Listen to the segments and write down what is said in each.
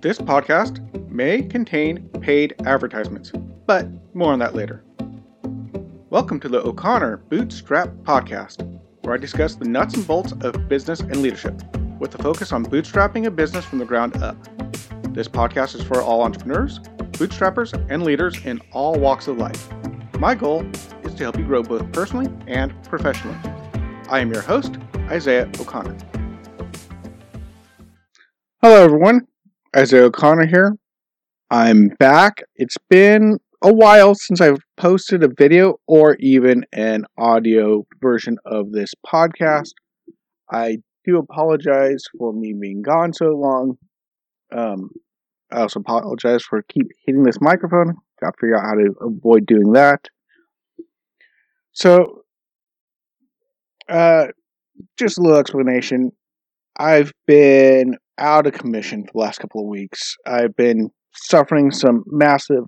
This podcast may contain paid advertisements, but more on that later. Welcome to the O'Connor Bootstrap Podcast, where I discuss the nuts and bolts of business and leadership, with a focus on bootstrapping a business from the ground up. This podcast is for all entrepreneurs, bootstrappers, and leaders in all walks of life. My goal is to help you grow both personally and professionally. I am your host, Isaiah O'Connor. Hello, everyone. Isaiah O'Connor here. I'm back. It's been a while since I've posted a video or even an audio version of this podcast. I do apologize for me being gone so long. Um, I also apologize for keep hitting this microphone. Got to figure out how to avoid doing that. So, uh, just a little explanation. I've been out of commission for the last couple of weeks. I've been suffering some massive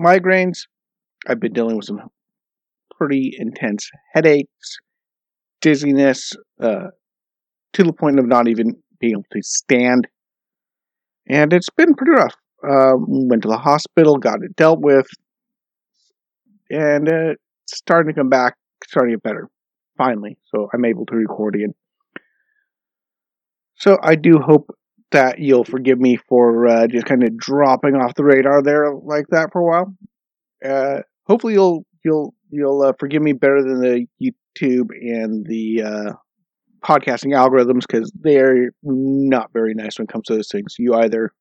migraines. I've been dealing with some pretty intense headaches, dizziness, uh, to the point of not even being able to stand. And it's been pretty rough. Um, went to the hospital, got it dealt with, and it's starting to come back, starting to get better, finally. So I'm able to record again. So I do hope that you'll forgive me for uh, just kind of dropping off the radar there like that for a while. Uh, hopefully you'll you'll you'll uh, forgive me better than the YouTube and the uh, podcasting algorithms because they're not very nice when it comes to those things. You either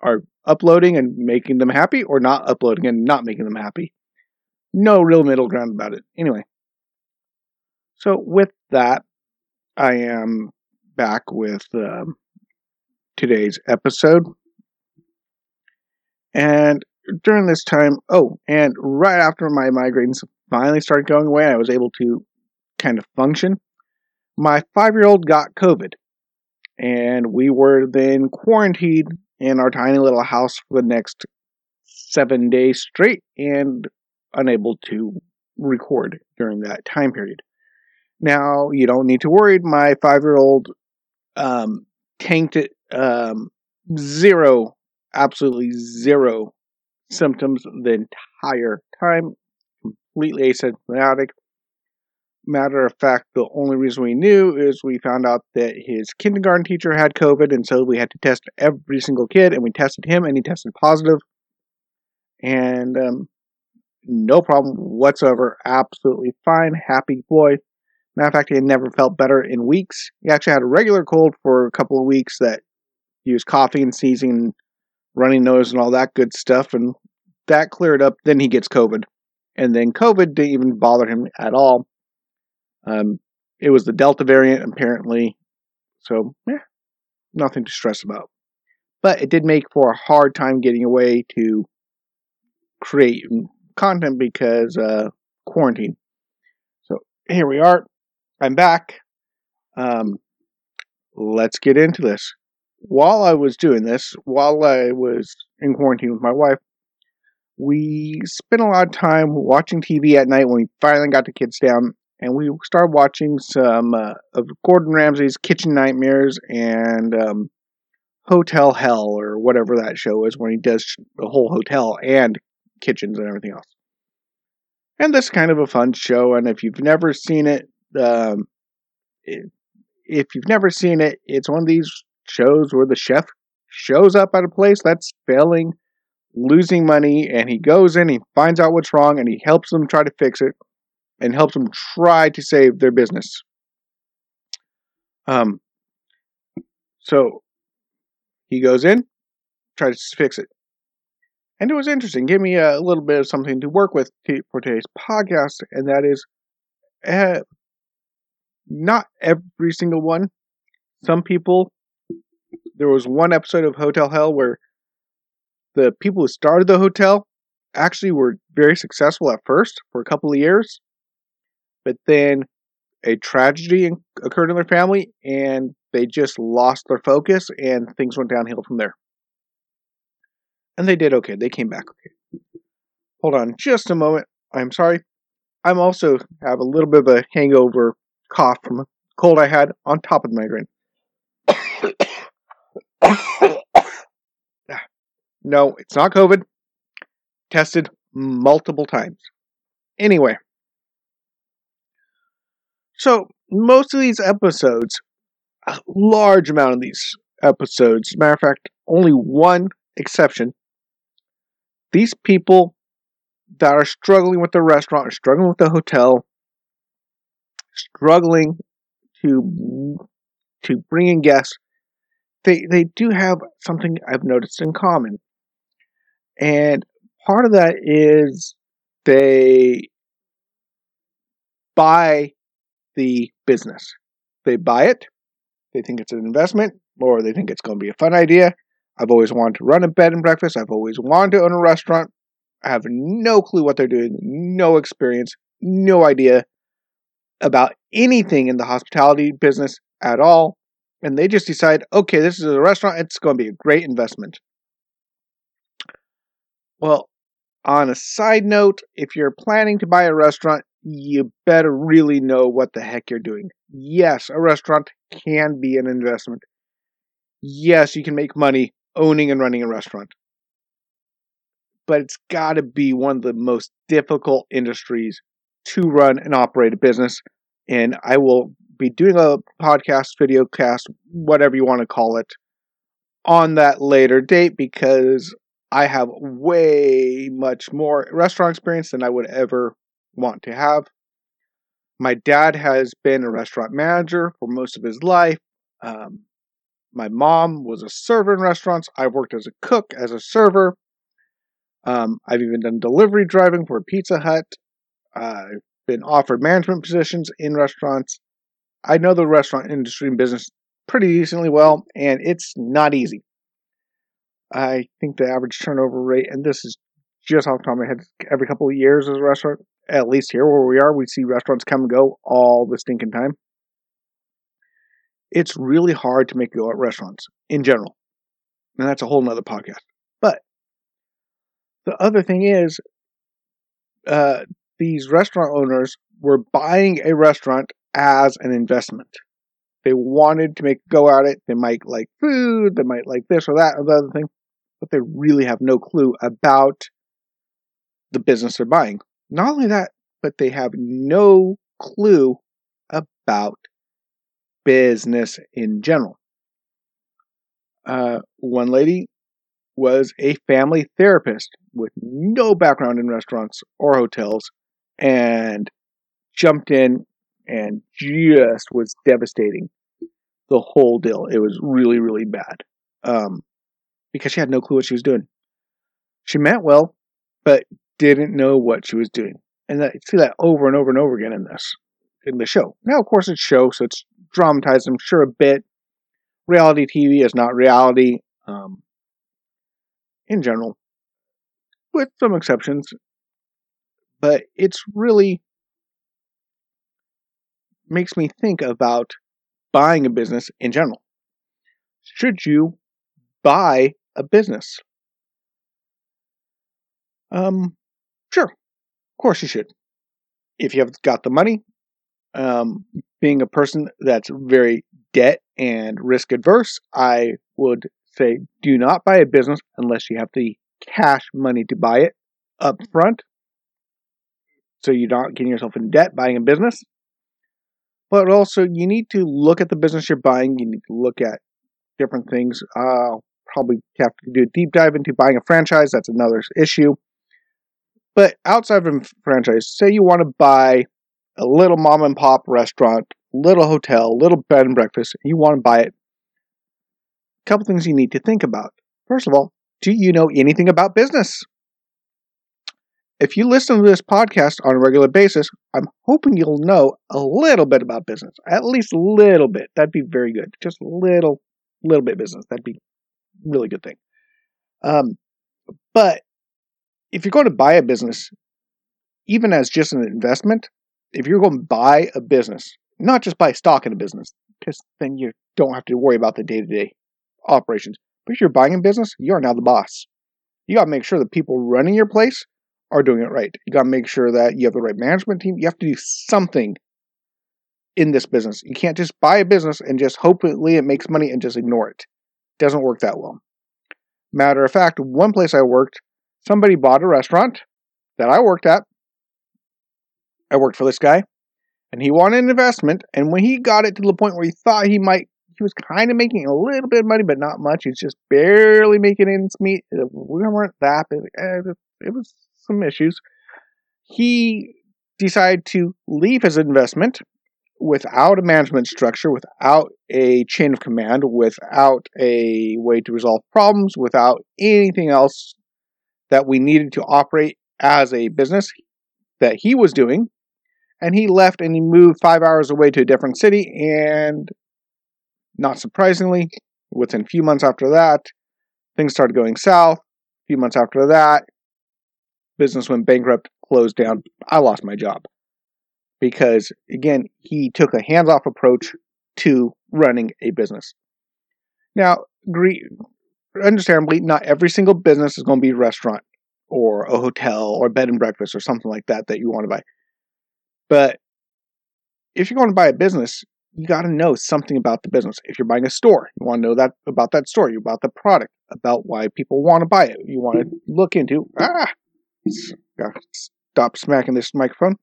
are uploading and making them happy, or not uploading and not making them happy. No real middle ground about it. Anyway, so with that, I am back with um, today's episode. And during this time, oh, and right after my migraines finally started going away, I was able to kind of function. My five year old got COVID, and we were then quarantined in our tiny little house for the next seven days straight and unable to record during that time period. Now, you don't need to worry. My five year old um, tanked it um, zero, absolutely zero symptoms the entire time, completely asymptomatic. Matter of fact, the only reason we knew is we found out that his kindergarten teacher had COVID, and so we had to test every single kid, and we tested him, and he tested positive. And um, no problem whatsoever. Absolutely fine. Happy boy. Matter of fact, he had never felt better in weeks. He actually had a regular cold for a couple of weeks that he was coughing and sneezing and running nose and all that good stuff. And that cleared up. Then he gets COVID. And then COVID didn't even bother him at all. Um, it was the Delta variant, apparently. So, yeah, nothing to stress about. But it did make for a hard time getting away to create content because uh, quarantine. So here we are. I'm back. Um, let's get into this while I was doing this, while I was in quarantine with my wife, we spent a lot of time watching TV at night when we finally got the kids down, and we started watching some uh, of Gordon Ramsay's Kitchen Nightmares and um, Hotel Hell or whatever that show is when he does the whole hotel and kitchens and everything else. And this kind of a fun show, and if you've never seen it, um, if you've never seen it, it's one of these shows where the chef shows up at a place that's failing, losing money, and he goes in, he finds out what's wrong, and he helps them try to fix it, and helps them try to save their business. Um, so he goes in, tries to fix it. And it was interesting. Give me a little bit of something to work with for today's podcast, and that is uh, not every single one. Some people there was one episode of Hotel Hell where the people who started the hotel actually were very successful at first for a couple of years, but then a tragedy occurred in their family and they just lost their focus and things went downhill from there. And they did okay. They came back okay. Hold on just a moment. I'm sorry. I'm also have a little bit of a hangover cough from a cold I had on top of the migraine. No, it's not COVID. Tested multiple times. Anyway, so most of these episodes, a large amount of these episodes, matter of fact, only one exception, these people that are struggling with the restaurant, struggling with the hotel, struggling to to bring in guests, they they do have something I've noticed in common, and part of that is they buy the business. They buy it, they think it's an investment, or they think it's going to be a fun idea. I've always wanted to run a bed and breakfast. I've always wanted to own a restaurant. I have no clue what they're doing, no experience, no idea about anything in the hospitality business at all. And they just decide, okay, this is a restaurant, it's going to be a great investment. Well, on a side note, if you're planning to buy a restaurant, you better really know what the heck you're doing. Yes, a restaurant can be an investment. Yes, you can make money owning and running a restaurant. But it's got to be one of the most difficult industries to run and operate a business. And I will be doing a podcast, video cast, whatever you want to call it, on that later date because I have way much more restaurant experience than I would ever want to have. My dad has been a restaurant manager for most of his life. Um, my mom was a server in restaurants. I've worked as a cook, as a server. Um, I've even done delivery driving for Pizza Hut. Been offered management positions in restaurants. I know the restaurant industry and business pretty decently well, and it's not easy. I think the average turnover rate, and this is just off the top of my head, every couple of years as a restaurant, at least here where we are, we see restaurants come and go all the stinking time. It's really hard to make go at restaurants in general. And that's a whole nother podcast. But the other thing is, uh, these restaurant owners were buying a restaurant as an investment. They wanted to make go at it. They might like food, they might like this or that or the other thing, but they really have no clue about the business they're buying. Not only that, but they have no clue about business in general. Uh, one lady was a family therapist with no background in restaurants or hotels and jumped in and just was devastating the whole deal. It was really, really bad um, because she had no clue what she was doing. She meant well, but didn't know what she was doing. And I see that over and over and over again in this in the show. Now, of course, it's show, so it's dramatized. I'm sure a bit. Reality TV is not reality um, in general, with some exceptions. But it's really makes me think about buying a business in general. Should you buy a business? Um, sure. Of course you should. If you have got the money, um, being a person that's very debt and risk adverse, I would say do not buy a business unless you have the cash money to buy it up front. So you're not getting yourself in debt buying a business. But also, you need to look at the business you're buying. You need to look at different things. Uh, probably have to do a deep dive into buying a franchise. That's another issue. But outside of a franchise, say you want to buy a little mom and pop restaurant, little hotel, little bed and breakfast, you want to buy it. A couple things you need to think about. First of all, do you know anything about business? If you listen to this podcast on a regular basis, I'm hoping you'll know a little bit about business. At least a little bit. That'd be very good. Just a little, little bit business. That'd be really good thing. Um, but if you're going to buy a business, even as just an investment, if you're going to buy a business, not just buy stock in a business, because then you don't have to worry about the day to day operations. But if you're buying a business, you are now the boss. You got to make sure the people running your place are doing it right. You got to make sure that you have the right management team. You have to do something in this business. You can't just buy a business and just hopefully it makes money and just ignore it. it doesn't work that well. Matter of fact, one place I worked, somebody bought a restaurant that I worked at. I worked for this guy, and he wanted an investment. And when he got it to the point where he thought he might, he was kind of making a little bit of money, but not much. He's just barely making ends meet. We weren't that big. Eh, it was some issues. He decided to leave his investment without a management structure, without a chain of command, without a way to resolve problems, without anything else that we needed to operate as a business that he was doing. And he left and he moved five hours away to a different city. And not surprisingly, within a few months after that, things started going south. A few months after that, business went bankrupt, closed down. I lost my job because again, he took a hands-off approach to running a business. Now, understandably, not every single business is going to be a restaurant or a hotel or bed and breakfast or something like that that you want to buy. But if you're going to buy a business, you got to know something about the business. If you're buying a store, you want to know that about that store, you about the product, about why people want to buy it. You want to look into ah, stop smacking this microphone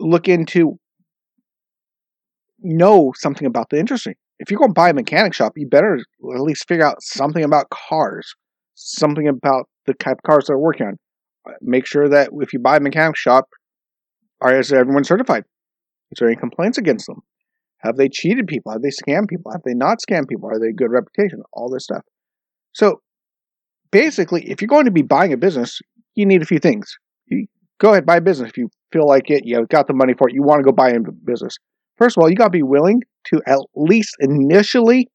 look into know something about the industry. If you're going to buy a mechanic shop, you better at least figure out something about cars, something about the type of cars they're working on. Make sure that if you buy a mechanic shop, are is everyone certified? Is there any complaints against them? Have they cheated people? Have they scammed people? Have they not scammed people? Are they good reputation? All this stuff. So basically, if you're going to be buying a business, you need a few things. You go ahead buy a business if you feel like it, you got the money for it, you want to go buy a business. First of all, you got to be willing to at least initially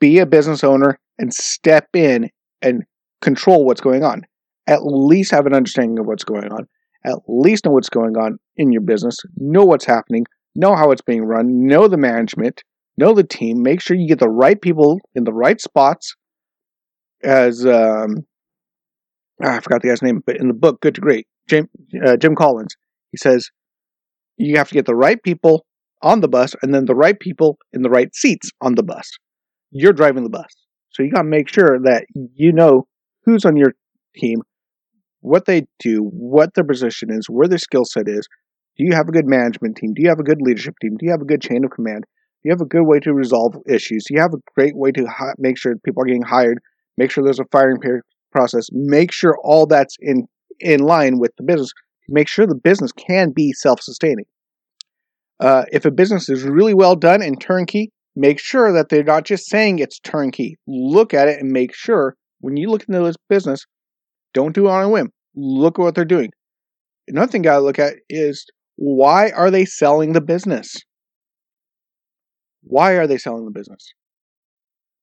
be a business owner and step in and control what's going on. At least have an understanding of what's going on. At least know what's going on in your business. Know what's happening. Know how it's being run. Know the management. Know the team. Make sure you get the right people in the right spots. As um, I forgot the guy's name, but in the book Good to Great, Jim, uh, Jim Collins. He says you have to get the right people on the bus and then the right people in the right seats on the bus. You're driving the bus. So you got to make sure that you know who's on your team, what they do, what their position is, where their skill set is. Do you have a good management team? Do you have a good leadership team? Do you have a good chain of command? Do you have a good way to resolve issues? Do you have a great way to make sure people are getting hired? Make sure there's a firing process. Make sure all that's in in line with the business make sure the business can be self-sustaining. Uh, if a business is really well done and turnkey, make sure that they're not just saying it's turnkey. Look at it and make sure when you look into this business, don't do it on a whim. Look at what they're doing. Another thing gotta look at is why are they selling the business? Why are they selling the business?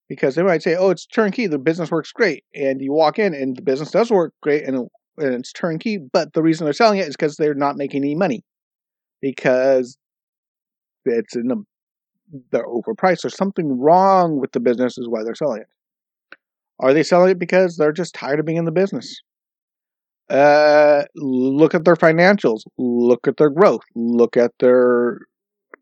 Because they might say, "Oh, it's turnkey. The business works great," and you walk in and the business does work great and and it's turnkey. But the reason they're selling it is because they're not making any money because it's in the they're overpriced. There's something wrong with the business, is why they're selling it. Are they selling it because they're just tired of being in the business? Uh, look at their financials. Look at their growth. Look at their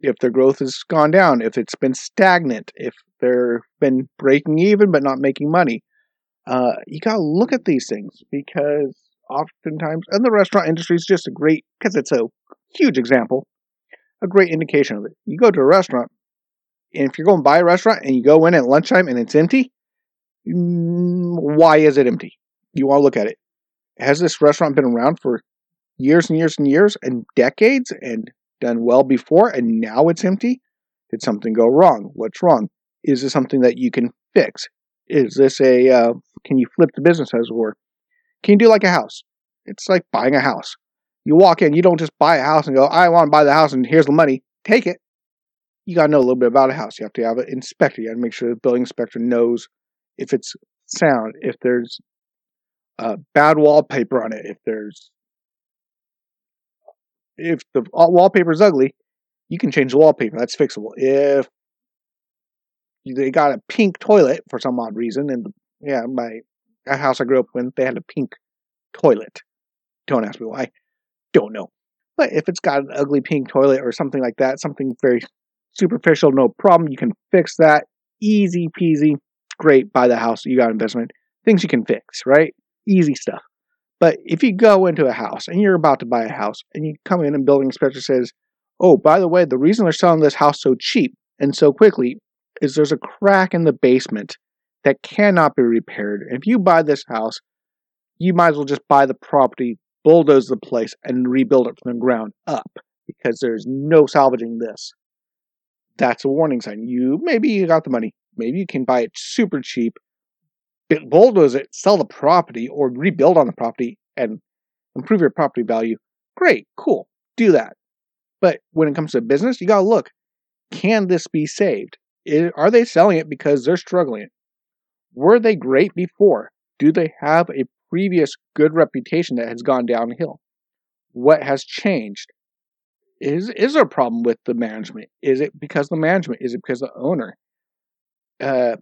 if their growth has gone down, if it's been stagnant, if they've been breaking even but not making money. Uh, you gotta look at these things because oftentimes, and the restaurant industry is just a great, because it's a huge example, a great indication of it. You go to a restaurant, and if you're going to buy a restaurant and you go in at lunchtime and it's empty, mm, why is it empty? You want to look at it. Has this restaurant been around for years and years and years and decades and done well before and now it's empty? Did something go wrong? What's wrong? Is this something that you can fix? Is this a, uh, can you flip the business as it were? Can you do like a house? It's like buying a house. You walk in, you don't just buy a house and go, I want to buy the house and here's the money. Take it. You got to know a little bit about a house. You have to have an inspector. You got to make sure the building inspector knows if it's sound, if there's uh, bad wallpaper on it, if there's if the wallpaper is ugly, you can change the wallpaper. That's fixable. If they got a pink toilet for some odd reason, and yeah, my house I grew up in, they had a pink toilet. Don't ask me why. Don't know. But if it's got an ugly pink toilet or something like that, something very superficial, no problem. You can fix that. Easy peasy. great. Buy the house. You got investment. Things you can fix, right? Easy stuff. But if you go into a house and you're about to buy a house and you come in and building inspector says, "Oh, by the way, the reason they're selling this house so cheap and so quickly is there's a crack in the basement that cannot be repaired. If you buy this house, you might as well just buy the property, bulldoze the place, and rebuild it from the ground up because there's no salvaging this. That's a warning sign. You maybe you got the money, maybe you can buy it super cheap, bulldoze it, sell the property, or rebuild on the property and improve your property value. Great, cool, do that. But when it comes to business, you gotta look: can this be saved? Are they selling it because they're struggling? Were they great before? Do they have a previous good reputation that has gone downhill? What has changed? Is is there a problem with the management? Is it because the management? Is it because the owner? Uh,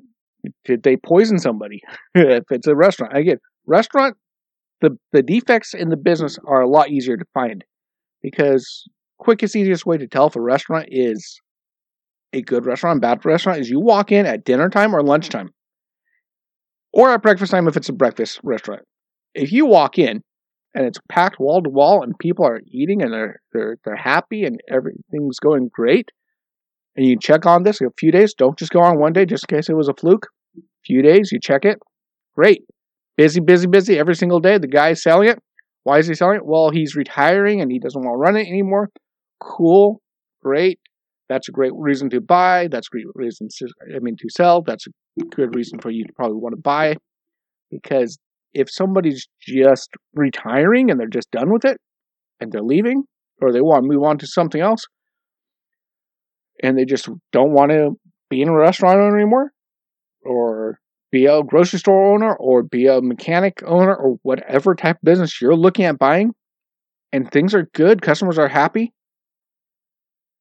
did they poison somebody? if it's a restaurant, again, restaurant, the the defects in the business are a lot easier to find because quickest, easiest way to tell if a restaurant is a good restaurant, bad restaurant is you walk in at dinner time or lunchtime or at breakfast time if it's a breakfast restaurant. If you walk in and it's packed wall to wall and people are eating and they're they're they're happy and everything's going great, and you check on this a few days, don't just go on one day just in case it was a fluke. A few days, you check it. Great. Busy, busy, busy every single day. The guy's selling it. Why is he selling it? Well, he's retiring and he doesn't want to run it anymore. Cool. Great. That's a great reason to buy. That's a great reason to, I mean, to sell. That's a good reason for you to probably want to buy. Because if somebody's just retiring and they're just done with it and they're leaving or they want to move on to something else and they just don't want to be in a restaurant owner anymore or be a grocery store owner or be a mechanic owner or whatever type of business you're looking at buying and things are good, customers are happy,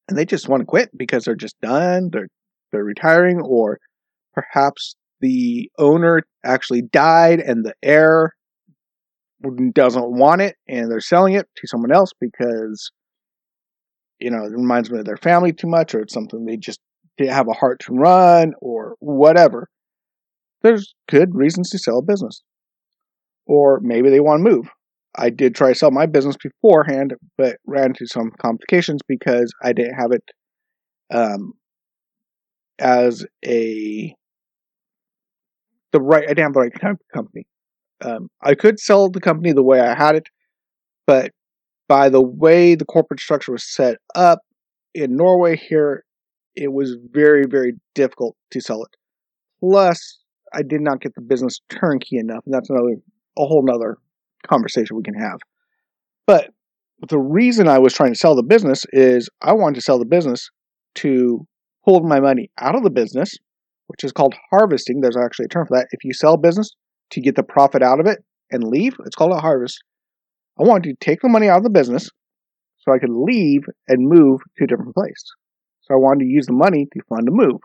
and they just want to quit because they're just done, they're they're retiring, or perhaps the owner actually died and the heir doesn't want it and they're selling it to someone else because you know it reminds me of their family too much or it's something they just didn't have a heart to run or whatever there's good reasons to sell a business or maybe they want to move I did try to sell my business beforehand, but ran into some complications because I didn't have it um, as a the right. I didn't have the right type of company. Um, I could sell the company the way I had it, but by the way the corporate structure was set up in Norway here, it was very very difficult to sell it. Plus, I did not get the business turnkey enough, and that's another a whole nother conversation we can have. But the reason I was trying to sell the business is I wanted to sell the business to pull my money out of the business, which is called harvesting. There's actually a term for that. If you sell business to get the profit out of it and leave, it's called a harvest. I wanted to take the money out of the business so I could leave and move to a different place. So I wanted to use the money to fund a move.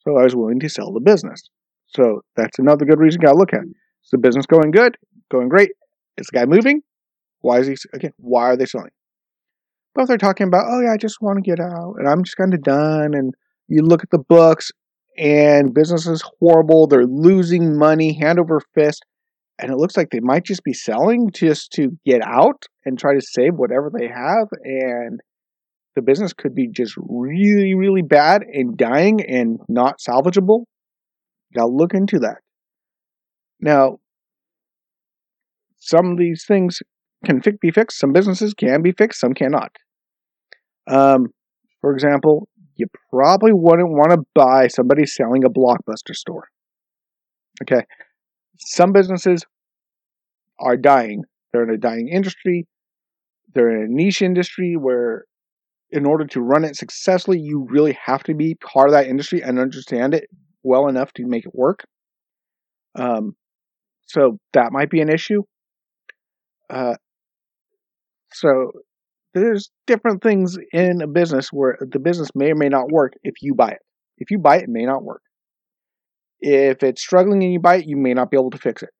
So I was willing to sell the business. So that's another good reason you got to look at. Is the business going good? Going great? Is the guy moving? Why is he again? Why are they selling? But if they're talking about, oh yeah, I just want to get out, and I'm just kind of done. And you look at the books, and business is horrible. They're losing money hand over fist, and it looks like they might just be selling just to get out and try to save whatever they have. And the business could be just really, really bad and dying and not salvageable. Gotta look into that. Now, some of these things can be fixed. Some businesses can be fixed. Some cannot. Um, for example, you probably wouldn't want to buy somebody selling a blockbuster store. Okay. Some businesses are dying. They're in a dying industry. They're in a niche industry where, in order to run it successfully, you really have to be part of that industry and understand it well enough to make it work. Um, so that might be an issue. Uh, so there's different things in a business where the business may or may not work if you buy it. If you buy it, it may not work. If it's struggling and you buy it, you may not be able to fix it.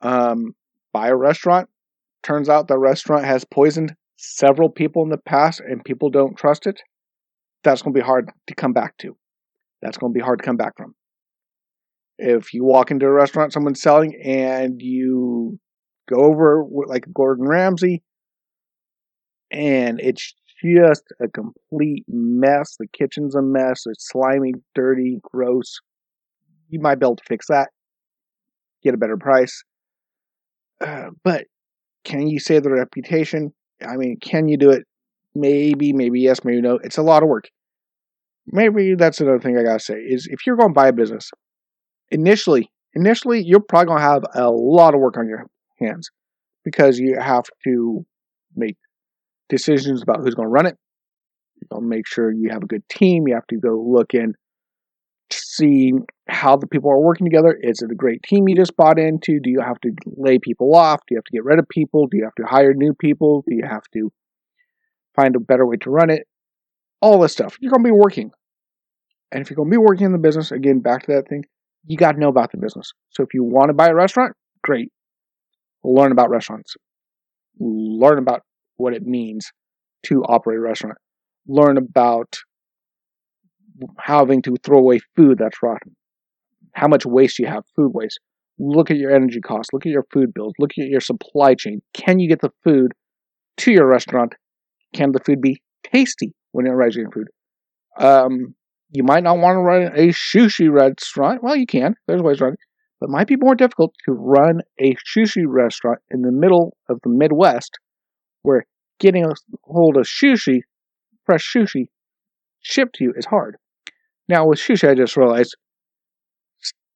Um, buy a restaurant. Turns out the restaurant has poisoned several people in the past and people don't trust it. That's going to be hard to come back to. That's going to be hard to come back from. If you walk into a restaurant, someone's selling, and you go over like Gordon Ramsay, and it's just a complete mess. The kitchen's a mess. It's slimy, dirty, gross. You might be able to fix that, get a better price. Uh, but can you save the reputation? I mean, can you do it? Maybe, maybe yes, maybe no. It's a lot of work. Maybe that's another thing I gotta say is if you're going to buy a business, initially, initially you're probably gonna have a lot of work on your hands because you have to make decisions about who's to run it. You know, make sure you have a good team. You have to go look in, see how the people are working together. Is it a great team you just bought into? Do you have to lay people off? Do you have to get rid of people? Do you have to hire new people? Do you have to find a better way to run it? All this stuff. You're going to be working. And if you're going to be working in the business, again, back to that thing, you got to know about the business. So if you want to buy a restaurant, great. Learn about restaurants. Learn about what it means to operate a restaurant. Learn about having to throw away food that's rotten. How much waste you have, food waste. Look at your energy costs. Look at your food bills. Look at your supply chain. Can you get the food to your restaurant? Can the food be tasty when it arrives in food? Um, you might not want to run a sushi restaurant. Well, you can. There's ways around it. But it might be more difficult to run a sushi restaurant in the middle of the Midwest where getting a hold of sushi, fresh sushi, shipped to you is hard. Now, with sushi, I just realized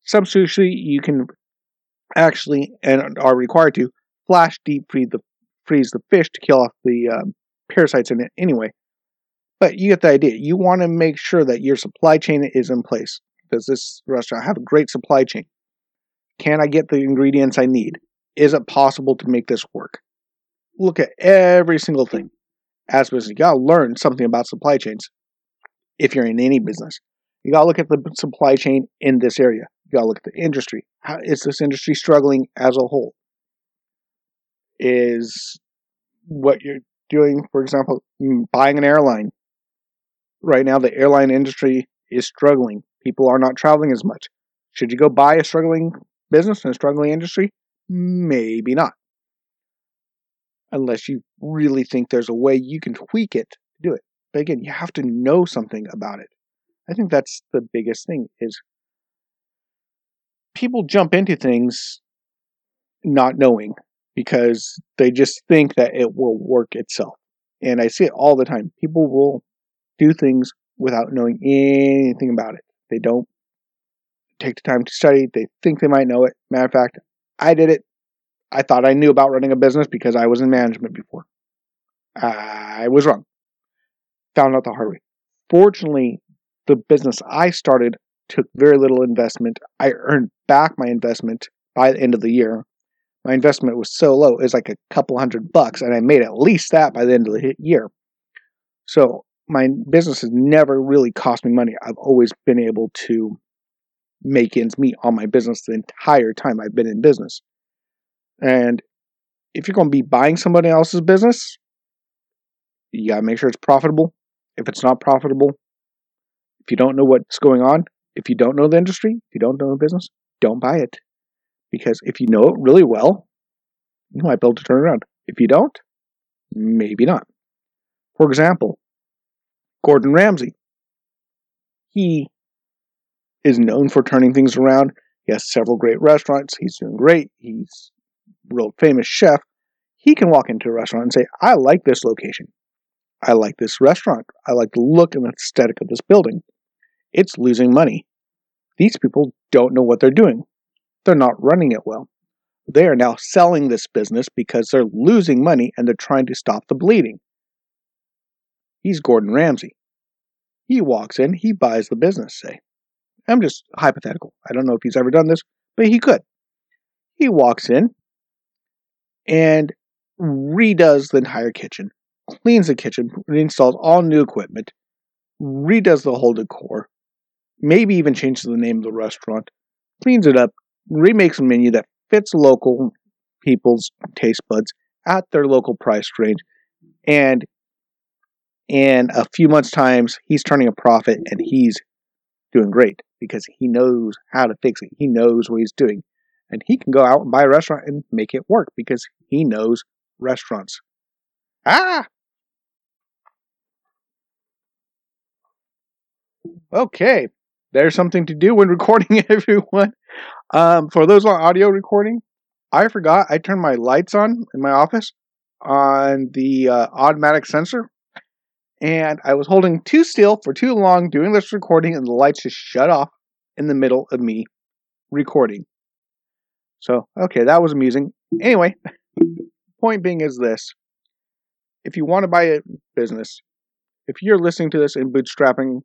some sushi you can actually and are required to flash deep freeze the freeze the fish to kill off the um, parasites in it anyway. But you get the idea. You want to make sure that your supply chain is in place. Does this restaurant have a great supply chain? Can I get the ingredients I need? Is it possible to make this work? look at every single thing as business. You gotta learn something about supply chains if you're in any business. You gotta look at the supply chain in this area. You gotta look at the industry. How is this industry struggling as a whole? Is what you're doing, for example, mm, buying an airline. Right now, the airline industry is struggling. People are not traveling as much. Should you go buy a struggling business and a struggling industry? Maybe not unless you really think there's a way you can tweak it to do it. But again, you have to know something about it. I think that's the biggest thing is people jump into things not knowing because they just think that it will work itself. And I see it all the time. People will do things without knowing anything about it. They don't take the time to study. They think they might know it. Matter of fact, I did it I thought I knew about running a business because I was in management before. I was wrong. Found out the hard way. Fortunately, the business I started took very little investment. I earned back my investment by the end of the year. My investment was so low, it was like a couple hundred bucks, and I made at least that by the end of the year. So my business has never really cost me money. I've always been able to make ends meet on my business the entire time I've been in business. And if you're going to be buying somebody else's business, you got to make sure it's profitable. If it's not profitable, if you don't know what's going on, if you don't know the industry, if you don't know the business, don't buy it. Because if you know it really well, you might be able to turn it around. If you don't, maybe not. For example, Gordon Ramsay. He is known for turning things around. He has several great restaurants. He's doing great. He's a real famous chef, he can walk into a restaurant and say, I like this location. I like this restaurant. I like the look and the aesthetic of this building. It's losing money. These people don't know what they're doing. They're not running it well. They are now selling this business because they're losing money and they're trying to stop the bleeding. He's Gordon Ramsay. He walks in, he buys the business, say. I'm just hypothetical. I don't know if he's ever done this, but he could. He walks in, and redoes the entire kitchen, cleans the kitchen, installs all new equipment, redoes the whole decor, maybe even changes the name of the restaurant, cleans it up, remakes a menu that fits local people's taste buds at their local price range, and in a few months' times, he's turning a profit and he's doing great because he knows how to fix it. He knows what he's doing. And he can go out and buy a restaurant and make it work because he knows restaurants. Ah! Okay, there's something to do when recording, everyone. Um, for those on audio recording, I forgot I turned my lights on in my office on the uh, automatic sensor, and I was holding too still for too long doing this recording, and the lights just shut off in the middle of me recording. So, okay, that was amusing. Anyway, point being is this if you want to buy a business, if you're listening to this and bootstrapping,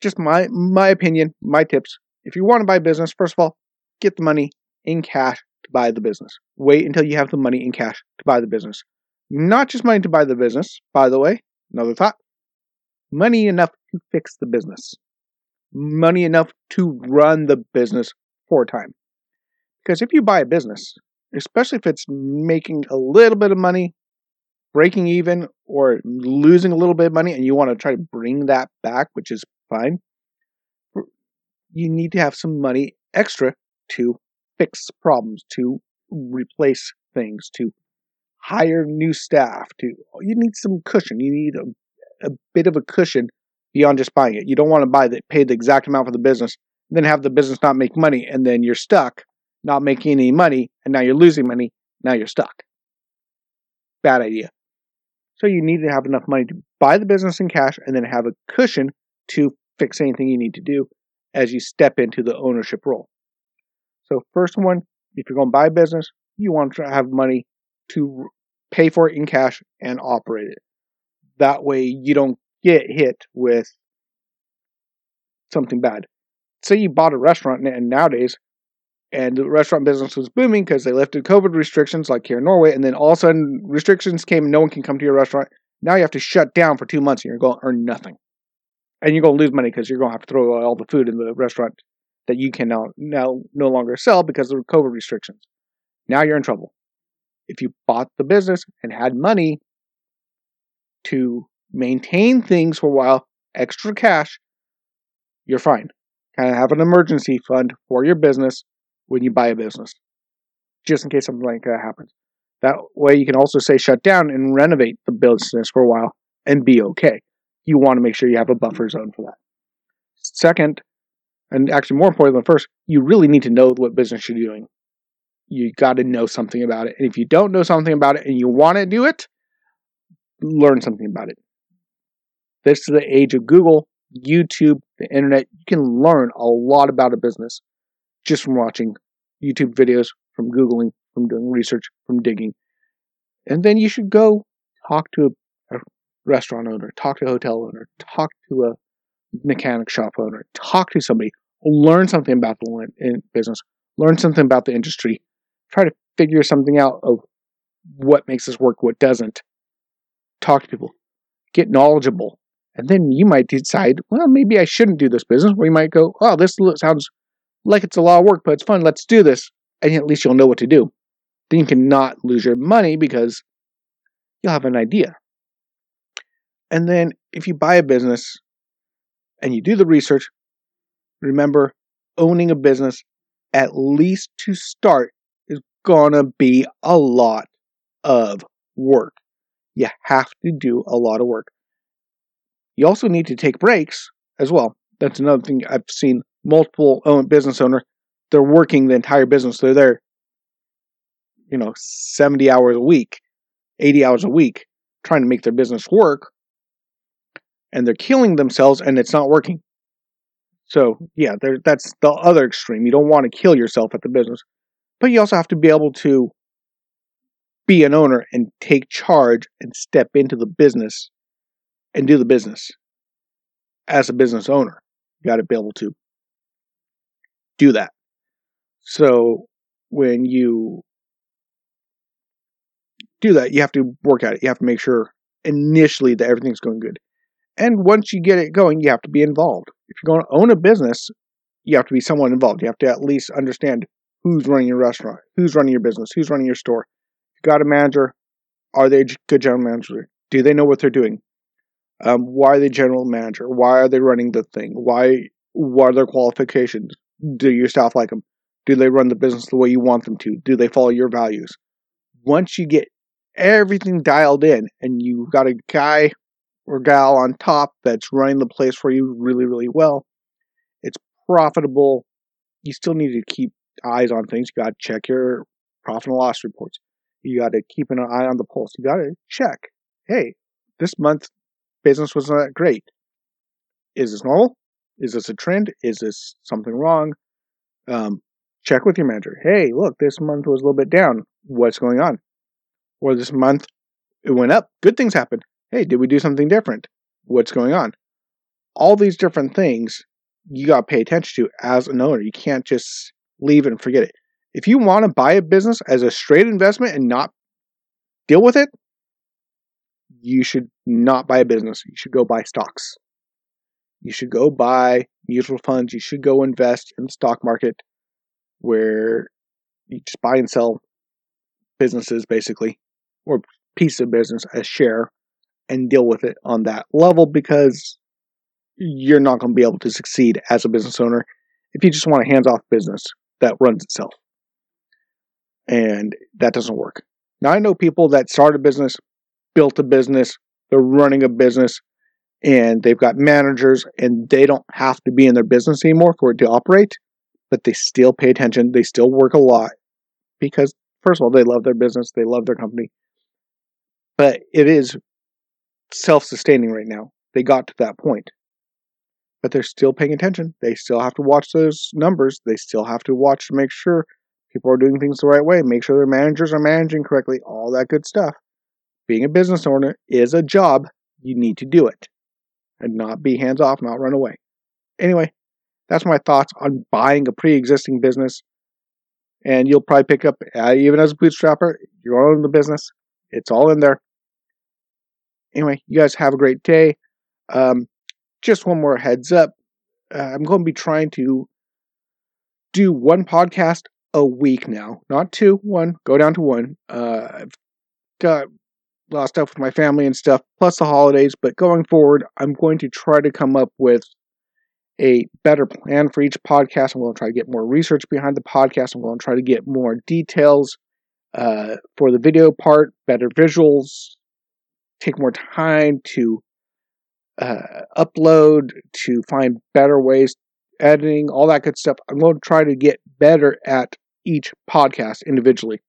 just my my opinion, my tips. If you want to buy a business, first of all, get the money in cash to buy the business. Wait until you have the money in cash to buy the business. Not just money to buy the business, by the way, another thought. Money enough to fix the business. Money enough to run the business for a time. Because if you buy a business, especially if it's making a little bit of money, breaking even, or losing a little bit of money, and you want to try to bring that back, which is fine, you need to have some money extra to fix problems, to replace things, to hire new staff, to you need some cushion. You need a, a bit of a cushion beyond just buying it. You don't want to buy the pay the exact amount for the business, then have the business not make money, and then you're stuck not making any money, and now you're losing money. Now you're stuck. Bad idea. So you need to have enough money to buy the business in cash and then have a cushion to fix anything you need to do as you step into the ownership role. So first one, if you're going to buy a business, you want to have money to pay for it in cash and operate it. That way you don't get hit with something bad. Say you bought a restaurant and nowadays and the restaurant business was booming because they lifted COVID restrictions like here in Norway, and then all of a sudden restrictions came no one can come to your restaurant. Now you have to shut down for two months and you're going to earn nothing. And you're going to lose money because you're going to have to throw away all the food in the restaurant that you can now, now no longer sell because of the COVID restrictions. Now you're in trouble. If you bought the business and had money to maintain things for a while, extra cash, you're fine. Kind of have an emergency fund for your business when you buy a business, just in case something like that happens. That way, you can also say shut down and renovate the business for a while and be okay. You want to make sure you have a buffer mm-hmm. zone for that. Second, and actually more important than first, you really need to know what business you're doing. You got to know something about it. And if you don't know something about it and you want to do it, learn something about it. This is the age of Google, YouTube, the internet. You can learn a lot about a business just from watching YouTube videos, from Googling, from doing research, from digging. And then you should go talk to a, a restaurant owner, talk to a hotel owner, talk to a mechanic shop owner, talk to somebody, learn something about the business, learn something about the industry, try to figure something out of what makes this work, what doesn't. Talk to people, get knowledgeable, and then you might decide, well, maybe I shouldn't do this business. Or you might go, oh, this sounds like it's a lot of work, but it's fun. Let's do this. And at least you'll know what to do. Then you cannot lose your money because you'll have an idea. And then if you buy a business and you do the research, remember owning a business, at least to start, is gonna be a lot of work. You have to do a lot of work. You also need to take breaks as well. That's another thing I've seen multiple own business owner, they're working the entire business. They're there, you know, 70 hours a week, 80 hours a week, trying to make their business work. And they're killing themselves and it's not working. So, yeah, that's the other extreme. You don't want to kill yourself at the business. But you also have to be able to be an owner and take charge and step into the business and do the business as a business owner. You got to be able to do that. So when you do that, you have to work at it. You have to make sure initially that everything's going good. And once you get it going, you have to be involved. If you're going to own a business, you have to be someone involved. You have to at least understand who's running your restaurant, who's running your business, who's running your store. You got a manager, are they a good general manager? Do they know what they're doing? Um, why are they general manager? Why are they running the thing? Why What are their qualifications? Do your staff like them? Do they run the business the way you want them to? Do they follow your values? Once you get everything dialed in and you've got a guy or gal on top that's running the place for you really, really well, it's profitable. You still need to keep eyes on things. You got to check your profit and loss reports. You got to keep an eye on the pulse. You got to check. Hey, this month business wasn't that great. Is this normal? Is this a trend? Is this something wrong? Um, check with your manager. Hey, look, this month was a little bit down. What's going on? Or this month it went up. Good things happened. Hey, did we do something different? What's going on? All these different things you got to pay attention to as an owner. You can't just leave and forget it. If you want to buy a business as a straight investment and not deal with it, you should not buy a business. You should go buy stocks. You should go buy mutual funds. You should go invest in the stock market where you just buy and sell businesses basically, or piece of business as share and deal with it on that level because you're not going to be able to succeed as a business owner if you just want a hands off business that runs itself. And that doesn't work. Now, I know people that start a business, built a business, they're running a business, and they've got managers, and they don't have to be in their business anymore for it to operate, but they still pay attention. They still work a lot because, first of all, they love their business, they love their company. But it is self sustaining right now. They got to that point. But they're still paying attention. They still have to watch those numbers. They still have to watch to make sure people are doing things the right way, make sure their managers are managing correctly, all that good stuff. Being a business owner is a job. You need to do it and not be hands off, not run away. Anyway, that's my thoughts on buying a pre existing business. And you'll probably pick up, uh, even as a bootstrapper, you're own the business. It's all in there. Anyway, you guys have a great day. Um, just one more heads up. Uh, I'm going to be trying to do one podcast a week now, not two, one, go down to one. Uh, I've got a lot of stuff with my family and stuff, plus the holidays, but going forward, I'm going to try to come up with a better plan for each podcast. I'm going to try to get more research behind the podcast. I'm going to try to get more details uh, for the video part, better visuals, take more time to uh, upload, to find better ways, editing, all that good stuff. I'm going to try to get better at each podcast individually.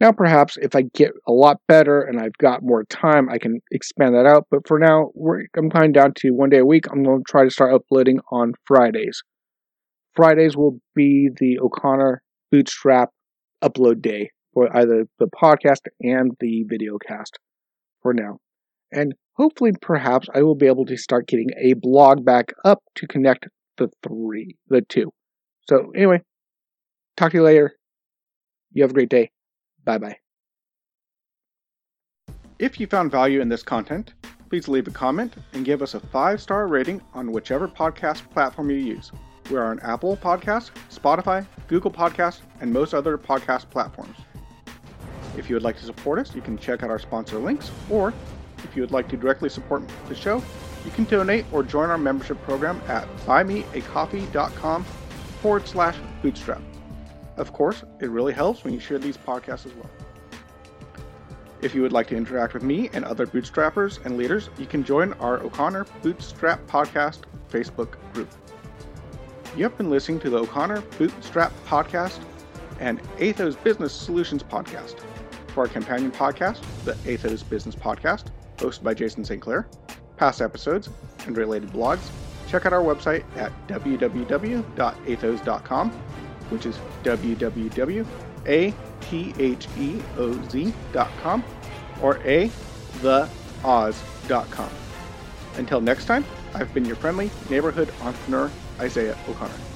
Now, perhaps if I get a lot better and I've got more time, I can expand that out. But for now, I'm kind down to one day a week. I'm going to try to start uploading on Fridays. Fridays will be the O'Connor Bootstrap upload day for either the podcast and the video cast for now. And hopefully, perhaps, I will be able to start getting a blog back up to connect the three, the two. So, anyway, talk to you later. You have a great day. Bye bye. If you found value in this content, please leave a comment and give us a five star rating on whichever podcast platform you use. We are on Apple Podcasts, Spotify, Google Podcasts, and most other podcast platforms. If you would like to support us, you can check out our sponsor links, or if you would like to directly support the show, you can donate or join our membership program at buymeacoffee.com forward slash bootstrap. Of course, it really helps when you share these podcasts as well. If you would like to interact with me and other bootstrappers and leaders, you can join our O'Connor Bootstrap Podcast Facebook group. You have been listening to the O'Connor Bootstrap Podcast and Athos Business Solutions Podcast. For our companion podcast, the Athos Business Podcast, hosted by Jason St. Clair, past episodes, and related blogs, check out our website at www.athos.com, which is www.atheoz.com or a theoz.com. Until next time, I've been your friendly neighborhood entrepreneur, Isaiah O'Connor.